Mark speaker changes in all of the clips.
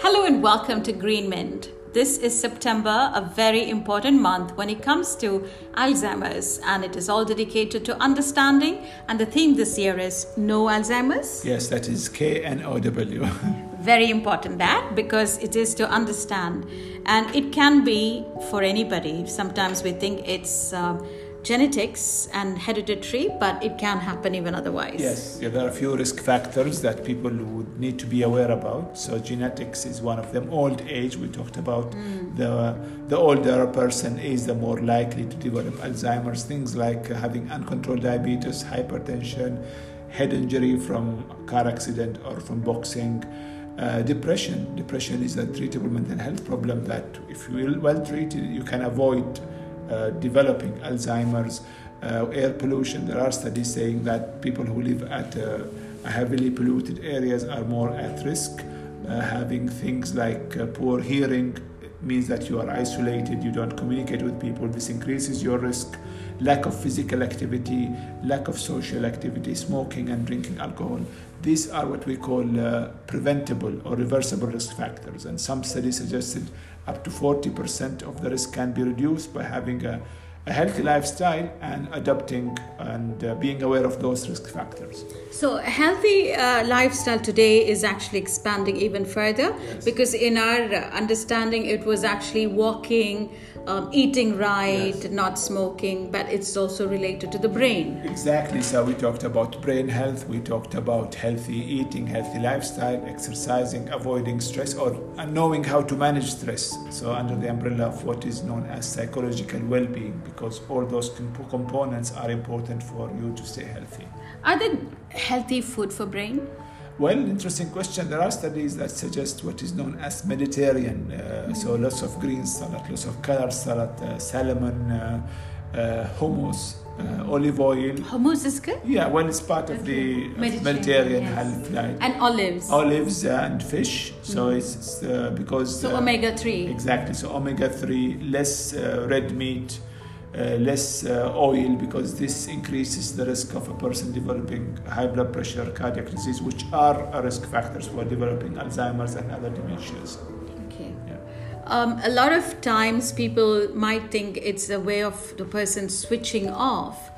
Speaker 1: Hello and welcome to Green Mint. This is September, a very important month when it comes to Alzheimer's, and it is all dedicated to understanding. And the theme this year is Know Alzheimer's.
Speaker 2: Yes, that is K N O W.
Speaker 1: Very important that because it is to understand, and it can be for anybody. Sometimes we think it's. Uh, genetics and hereditary, but it can happen even otherwise.
Speaker 2: Yes, yeah, there are a few risk factors that people would need to be aware about. So genetics is one of them. Old age, we talked about. Mm. The the older a person is, the more likely to develop Alzheimer's. Things like having uncontrolled diabetes, hypertension, head injury from car accident or from boxing. Uh, depression. Depression is a treatable mental health problem that, if you well treated, you can avoid developing Alzheimer's, uh, air pollution. There are studies saying that people who live at uh, heavily polluted areas are more at risk. Uh, having things like uh, poor hearing means that you are isolated, you don't communicate with people. This increases your risk. Lack of physical activity, lack of social activity, smoking and drinking alcohol. These are what we call uh, preventable or reversible risk factors. And some studies suggested up to 40% of the risk can be reduced by having a, a healthy lifestyle and adopting and uh, being aware of those risk factors.
Speaker 1: So, a healthy uh, lifestyle today is actually expanding even further yes. because, in our understanding, it was actually walking, um, eating right, yes. not smoking, but it's also related to the brain.
Speaker 2: Exactly. So, we talked about brain health, we talked about healthy eating, healthy lifestyle, exercising, avoiding stress, or knowing how to manage stress. So, under the umbrella of what is known as psychological well being, because all those comp- components are important for you to stay healthy.
Speaker 1: Are there healthy food for brain?
Speaker 2: Well, interesting question. There are studies that suggest what is known as Mediterranean. Uh, so lots of green salad, lots of color salad, uh, salmon, uh, uh hummus, uh, olive oil.
Speaker 1: Hummus is good?
Speaker 2: Yeah, well, it's part of the Mediterranean, yes. health diet.
Speaker 1: And olives.
Speaker 2: Olives and fish. So mm. it's, uh, because.
Speaker 1: So omega 3.
Speaker 2: Exactly. So omega 3, less red meat. Uh, less uh, oil because this increases the risk of a person developing high blood pressure, cardiac disease, which are risk factors for developing Alzheimer's and other dementias.
Speaker 1: Okay. Um, a lot of times people might think it's a way of the person switching off.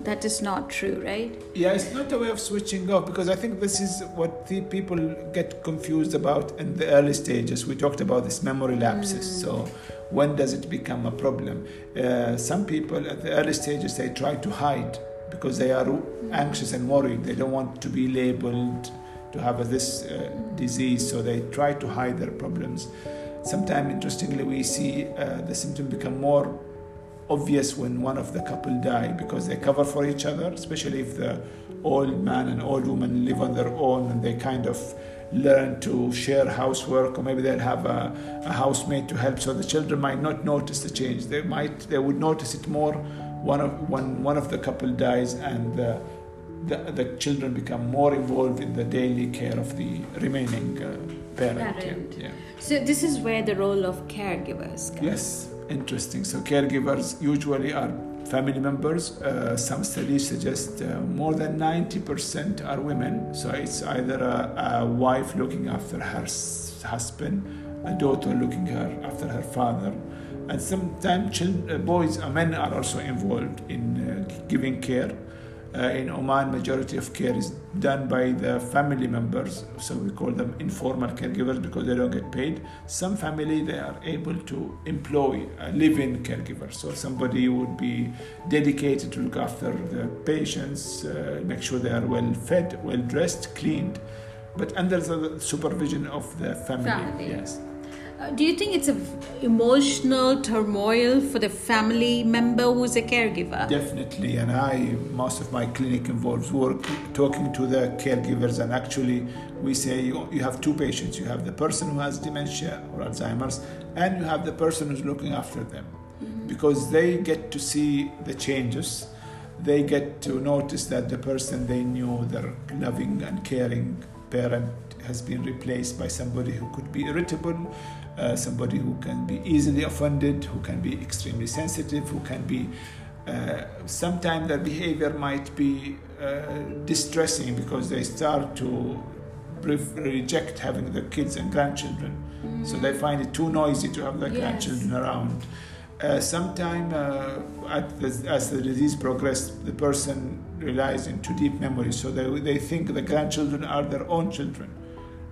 Speaker 1: That is not true, right?
Speaker 2: Yeah, it's not a way of switching off because I think this is what the people get confused about in the early stages. We talked about this memory lapses. Mm. So when does it become a problem? Uh, some people at the early stages they try to hide because they are anxious and worried. They don't want to be labeled to have this uh, disease, so they try to hide their problems. Sometimes, interestingly, we see uh, the symptom become more obvious when one of the couple die because they cover for each other, especially if the old man and old woman live on their own and they kind of learn to share housework or maybe they'll have a, a housemate to help so the children might not notice the change they might they would notice it more one of when one of the couple dies and the, the, the children become more involved in the daily care of the remaining uh, parent,
Speaker 1: parent. Yeah. so this is where the role of caregivers comes.
Speaker 2: yes interesting so caregivers usually are family members. Uh, some studies suggest uh, more than 90% are women. So it's either a, a wife looking after her husband, a daughter looking her after her father, and sometimes uh, boys, uh, men are also involved in uh, giving care. Uh, in Oman, majority of care is done by the family members, so we call them informal caregivers because they don't get paid. Some family they are able to employ a live-in caregiver, so somebody would be dedicated to look after the patients, uh, make sure they are well fed, well dressed, cleaned, but under the supervision of the family.
Speaker 1: family. Yes. Uh, do you think it's a emotional turmoil for the family member who's a caregiver?
Speaker 2: Definitely, and I most of my clinic involves work talking to the caregivers, and actually we say you, you have two patients. You have the person who has dementia or Alzheimer's, and you have the person who's looking after them, mm-hmm. because they get to see the changes. They get to notice that the person they knew, their loving and caring parent, has been replaced by somebody who could be irritable, uh, somebody who can be easily offended, who can be extremely sensitive, who can be uh, sometimes their behavior might be uh, distressing because they start to reject having their kids and grandchildren. So they find it too noisy to have their
Speaker 1: Yes.
Speaker 2: grandchildren around. Uh, sometime uh, at the, as the disease progressed, the person relies into deep memory. So they, they think the grandchildren are their own children.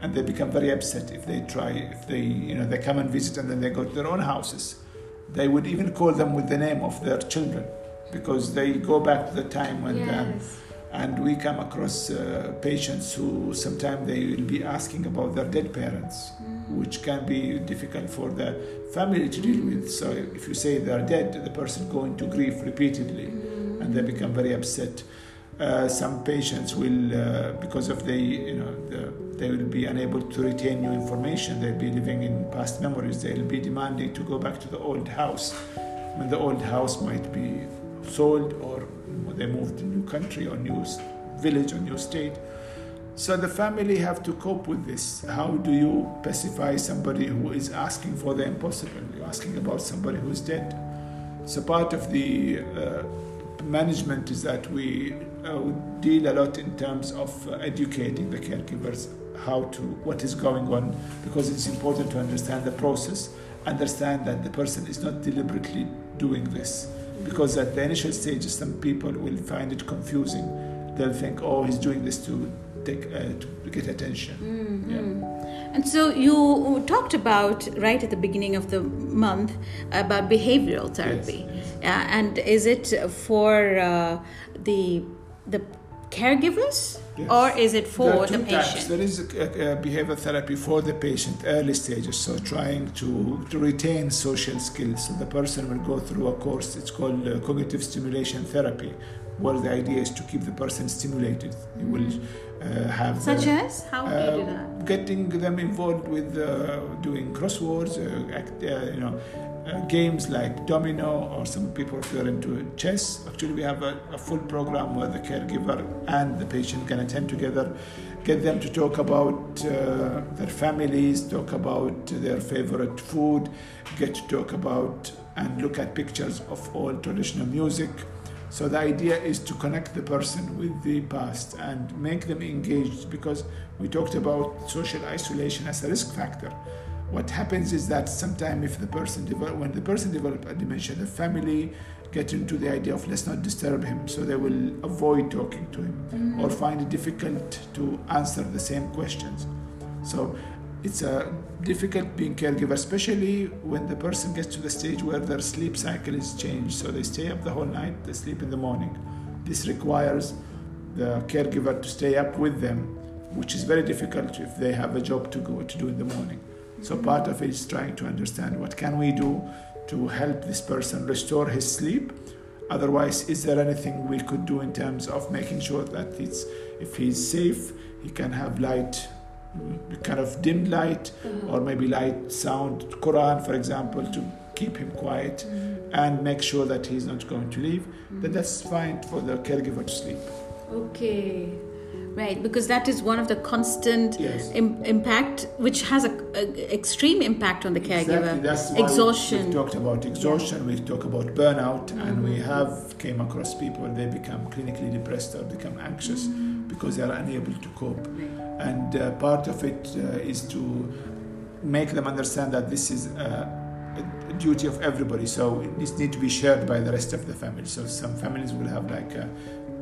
Speaker 2: And they become very upset if they try, if they, you know, they come and visit and then they go to their own houses. They would even call them with the name of their children because they go back to the time when um, and we come across uh, patients who sometimes they will be asking about their dead parents which can be difficult for the family to deal with. So if you say they are dead the person go into grief repeatedly and they become very upset. Uh, some patients will uh, because of the you know the, they will be unable to retain new information. They'll be living in past memories. They'll be demanding to go back to the old house. When the old house might be sold or they moved to a new country or new village or new state. So the family have to cope with this. How do you pacify somebody who is asking for the impossible? You're asking about somebody who's dead. So part of the uh, management is that we uh, deal a lot in terms of uh, educating the caregivers how to what is going on because it's important to understand the process understand that the person is not deliberately doing this. Because at the initial stages some people will find it confusing. They'll think oh he's doing this to take uh, to get attention. Yeah.
Speaker 1: And so you talked about right at the beginning of the month about behavioral therapy, Uh, and is it for uh, the the caregivers
Speaker 2: Yes.
Speaker 1: or is it for the
Speaker 2: two types.
Speaker 1: patient?
Speaker 2: There is a, a, behavior therapy for the patient, early stages, so trying to, to retain social skills. So the person will go through a course, it's called uh, cognitive stimulation therapy, where the idea is to keep the person stimulated. You will uh, have
Speaker 1: Such
Speaker 2: uh,
Speaker 1: as how do you do that?
Speaker 2: uh, getting them involved with uh, doing crosswords, uh, act, uh, you know, games like domino, or some people if you're into chess. Actually, we have a, a full program where the caregiver and the patient can attend together, get them to talk about uh, their families, talk about their favorite food, get to talk about and look at pictures of all traditional music. So the idea is to connect the person with the past and make them engaged because we talked about social isolation as a risk factor. What happens is that sometimes if the person develop, when the person develop a dementia, the family get into the idea of let's not disturb him, so they will avoid talking to him mm. or find it difficult to answer the same questions. So it's a difficult being caregiver, especially when the person gets to the stage where their sleep cycle is changed. So they stay up the whole night, they sleep in the morning. This requires the caregiver to stay up with them, which is very difficult if they have a job to go to do in the morning. So part of it is trying to understand what can we do to help this person restore his sleep. Otherwise, is there anything we could do in terms of making sure that it's if he's safe, he can have light kind of dim light mm-hmm. or maybe light sound Quran for example to keep him quiet mm-hmm. and make sure that he's not going to leave then mm-hmm. that's fine for the caregiver to sleep.
Speaker 1: Okay, right, because that is one of the constant
Speaker 2: Yes.
Speaker 1: Im- impact, which has a, a extreme impact on the caregiver.
Speaker 2: Exactly. That's why
Speaker 1: Exhaustion.
Speaker 2: We talked about exhaustion. We talk about burnout, and we have came across people they become clinically depressed or become anxious because they are unable to cope. And uh, part of it uh, is to make them understand that this is a, a duty of everybody. So this need to be shared by the rest of the family. So some families will have like. A,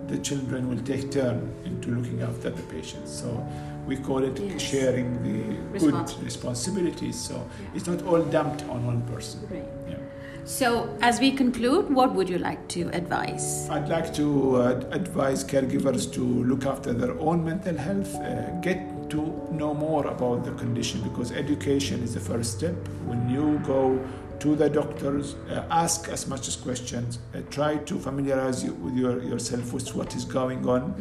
Speaker 2: the children will take turn into looking after the patients. So we call it
Speaker 1: Yes.
Speaker 2: sharing the good responsibilities. So it's not all dumped on one person.
Speaker 1: Right.
Speaker 2: Yeah.
Speaker 1: So, as we conclude, what would you like to advise?
Speaker 2: I'd like to uh, advise caregivers to look after their own mental health, uh, get to know more about the condition because education is the first step. When you go to the doctors, uh, ask as much as questions, uh, try to familiarize you with your, yourself with what is going on.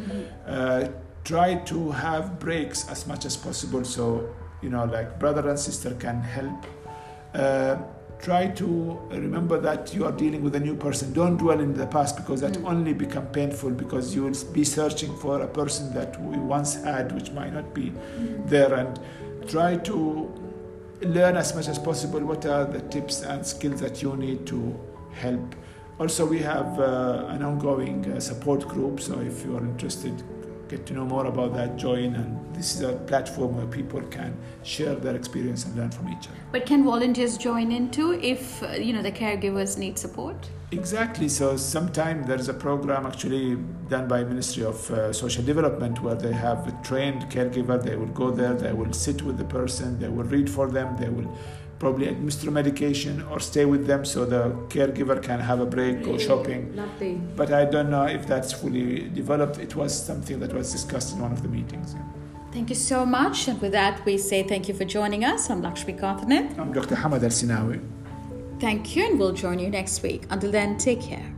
Speaker 2: Uh, try to have breaks as much as possible so, you know, like brother and sister can help. Uh, try to remember that you are dealing with a new person. Don't dwell in the past because that only become painful because you will be searching for a person that we once had which might not be there. And try to learn as much as possible what are the tips and skills that you need to help. Also we have uh, an ongoing uh, support group so if you are interested get to know more about that, join, and this is a platform where people can share their experience and learn from each other.
Speaker 1: But can volunteers join in too if uh, you know the caregivers need support?
Speaker 2: Exactly. So sometimes there's a program actually done by Ministry of uh, Social Development where they have a trained caregiver. They will go there. They will sit with the person. They will read for them. They will probably administer medication or stay with them so the caregiver can have a break, go eh, shopping.
Speaker 1: Lovely.
Speaker 2: But I don't know if that's fully developed. It was something that was discussed in one of the meetings. yeah.
Speaker 1: Thank you so much. And with that, we say thank you for joining us. I'm Lakshmi Karthanet.
Speaker 2: I'm Dr. Hamad Al Sinawi.
Speaker 1: Thank you, and we'll join you next week. Until then, take care.